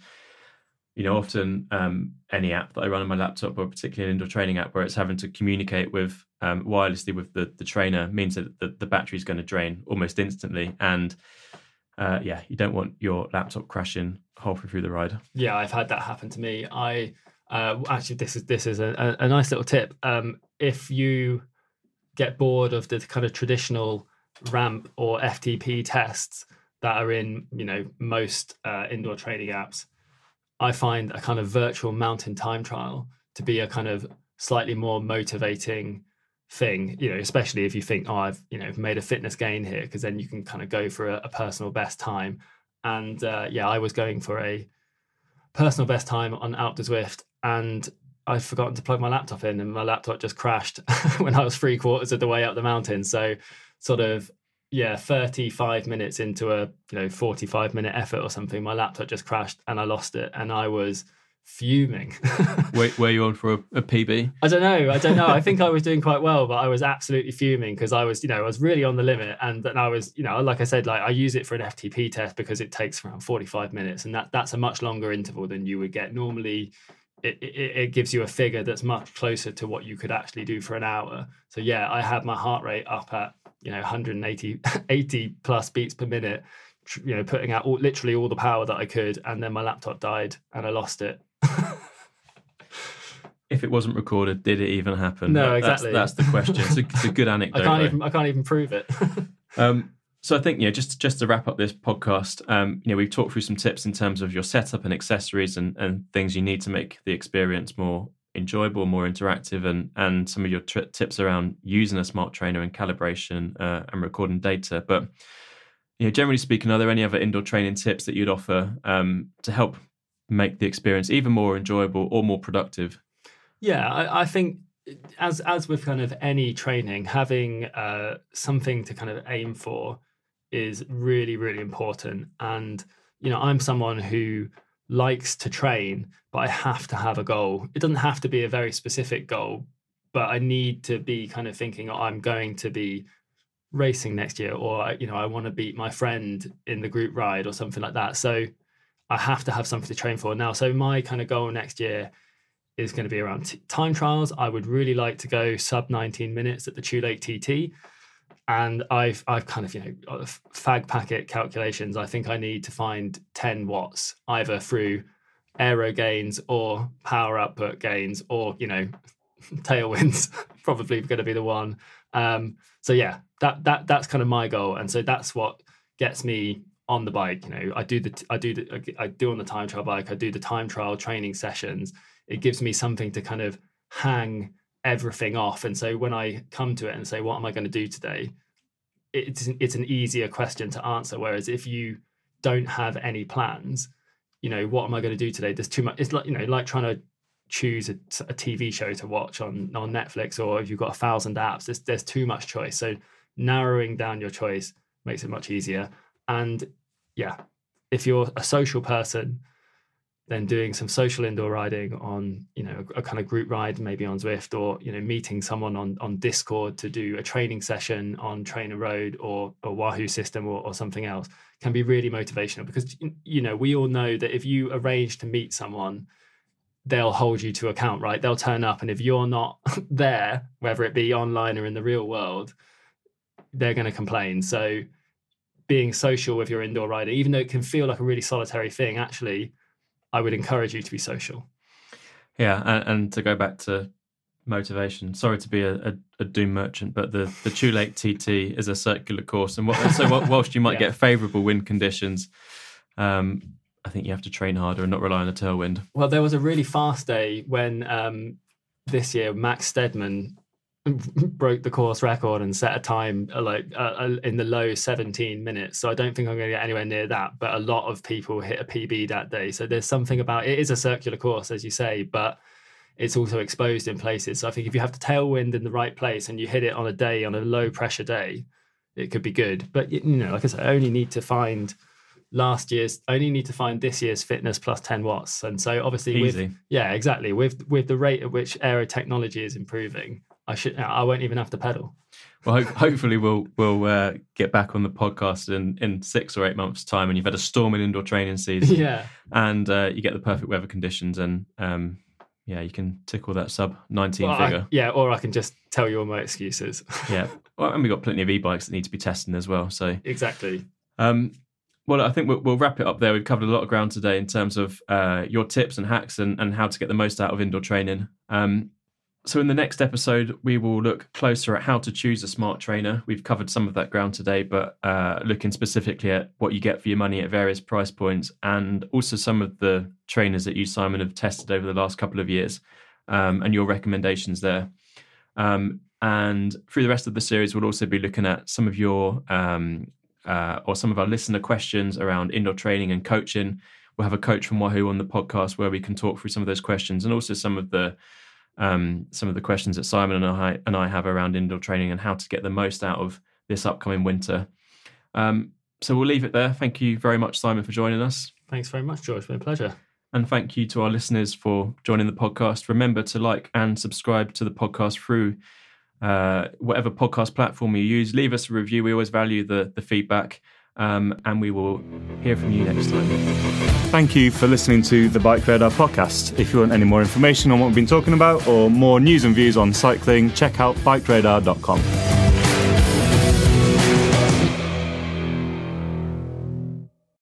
you know often um, any app that I run on my laptop or particularly an indoor training app where it's having to communicate with um, wirelessly with the, the trainer means that the, the battery is going to drain almost instantly and uh, yeah, you don't want your laptop crashing halfway through the ride. Yeah, I've had that happen to me. I uh, actually this is this is a, a, nice little tip. Um, if you get bored of the kind of traditional ramp or FTP tests that are in you know most uh, indoor training apps, I find a kind of virtual mountain time trial to be a kind of slightly more motivating thing you know especially if you think oh i've you know made a fitness gain here because then you can kind of go for a, a personal best time and uh, yeah i was going for a personal best time on Alpe du Zwift and I'd forgotten to plug my laptop in and my laptop just crashed when I was three quarters of the way up the mountain. So sort of yeah, 35 minutes into a you know 45 minute effort or something, my laptop just crashed and I lost it. And I was fuming. Wait, were you on for a, a, PB? I don't know. I don't know. I think I was doing quite well, but I was absolutely fuming because I was, you know, I was really on the limit, and and I was, you know, like I said, like I use it for an FTP test because it takes around forty five minutes, and that that's a much longer interval than you would get normally. It, it, it gives you a figure that's much closer to what you could actually do for an hour. So yeah, I had my heart rate up at you know 180 80 plus beats per minute you know putting out all, literally all the power that i could and then my laptop died and i lost it if it wasn't recorded, did it even happen? No, exactly. That's, that's the question. It's a, it's a good anecdote. I can't though. even I can't even prove it. um, so I think you know just just to wrap up this podcast, um, you know we've talked through some tips in terms of your setup and accessories and, and things you need to make the experience more enjoyable, more interactive, and and some of your tips around using a smart trainer and calibration uh, and recording data. But you know, generally speaking, are there any other indoor training tips that you'd offer um, to help make the experience even more enjoyable or more productive? Yeah, I, I think as as with kind of any training, having uh, something to kind of aim for is really really important. And you know, I'm someone who likes to train, but I have to have a goal. It doesn't have to be a very specific goal, but I need to be kind of thinking, oh, I'm going to be racing next year, or you know, I want to beat my friend in the group ride or something like that. So I have to have something to train for now. So my kind of goal next year is going to be around t- time trials. I would really like to go sub 19 minutes at the Chew TT. And I've I've kind of you know fag packet calculations. I think I need to find 10 watts either through aero gains or power output gains or you know tailwinds probably going to be the one. Um, so yeah, that that that's kind of my goal, and so that's what gets me on the bike. You know, I do the I do the I do on the time trial bike. I do the time trial training sessions. It gives me something to kind of hang everything off. And so when I come to it and say, "What am I going to do today?" It's it's an easier question to answer. Whereas if you don't have any plans, you know, what am I going to do today? There's too much. It's like you know, like trying to choose a, a TV show to watch on on Netflix, or if you've got a thousand apps, there's there's too much choice. So narrowing down your choice makes it much easier. And yeah, if you're a social person, then doing some social indoor riding on, you know, a, a, kind of group ride, maybe on Zwift, or you know, meeting someone on on Discord to do a training session on TrainerRoad or or Wahoo SYSTM or, or something else, can be really motivational because you know we all know that if you arrange to meet someone, they'll hold you to account, right? They'll turn up, and if you're not there, whether it be online or in the real world, they're going to complain. So being social with your indoor rider, even though it can feel like a really solitary thing, actually, I would encourage you to be social. Yeah, and, and to go back to motivation. Sorry to be a, a, a, doom merchant, but the the Lake TT is a circular course, and what, so whilst you might yeah. get favourable wind conditions, um, I think you have to train harder and not rely on the tailwind. Well, there was a really fast day when um, this year Max Stedman broke the course record and set a time uh, like uh, uh, in the low 17 minutes. So I don't think I'm going to get anywhere near that. But a lot of people hit a PB that day. So there's something about it is a circular course, as you say, but it's also exposed in places. So I think if you have the tailwind in the right place and you hit it on a day on a low pressure day, it could be good. But you know, like I said, I only need to find last year's I only need to find this year's fitness plus 10 watts and so obviously Easy. with yeah exactly with with the rate at which aero technology is improving I should. I won't even have to pedal. Well, ho- hopefully we'll we'll uh, get back on the podcast in in six or eight months' time, and you've had a storming indoor training season. Yeah, and uh, you get the perfect weather conditions, and um, yeah, you can tickle that sub nineteen well, figure. I, yeah, or I can just tell you all my excuses. yeah, well, and we've got plenty of e-bikes that need to be testing as well. So exactly. Um, Well, I think we'll, we'll, wrap it up there. We've covered a lot of ground today in terms of uh, your tips and hacks and, and how to get the most out of indoor training. Um, so, in the next episode, we will look closer at how to choose a smart trainer. We've covered some of that ground today, but uh, looking specifically at what you get for your money at various price points and also some of the trainers that you, Simon, have tested over the last couple of years um, and your recommendations there. Um, and through the rest of the series, we'll also be looking at some of your um, uh, or some of our listener questions around indoor training and coaching. We'll have a coach from Wahoo on the podcast where we can talk through some of those questions and also some of the um, some of the questions that Simon and I and I have around indoor training and how to get the most out of this upcoming winter. Um, so we'll leave it there. Thank you very much, Simon, for joining us. Thanks very much, George. It's been a pleasure. And thank you to our listeners for joining the podcast. Remember to like and subscribe to the podcast through uh, whatever podcast platform you use. Leave us a review. We always value the, the feedback. Um, and we will hear from you next time. Thank you for listening to the BikeRadar podcast. If you want any more information on what we've been talking about or more news and views on cycling, check out bikeradar.com.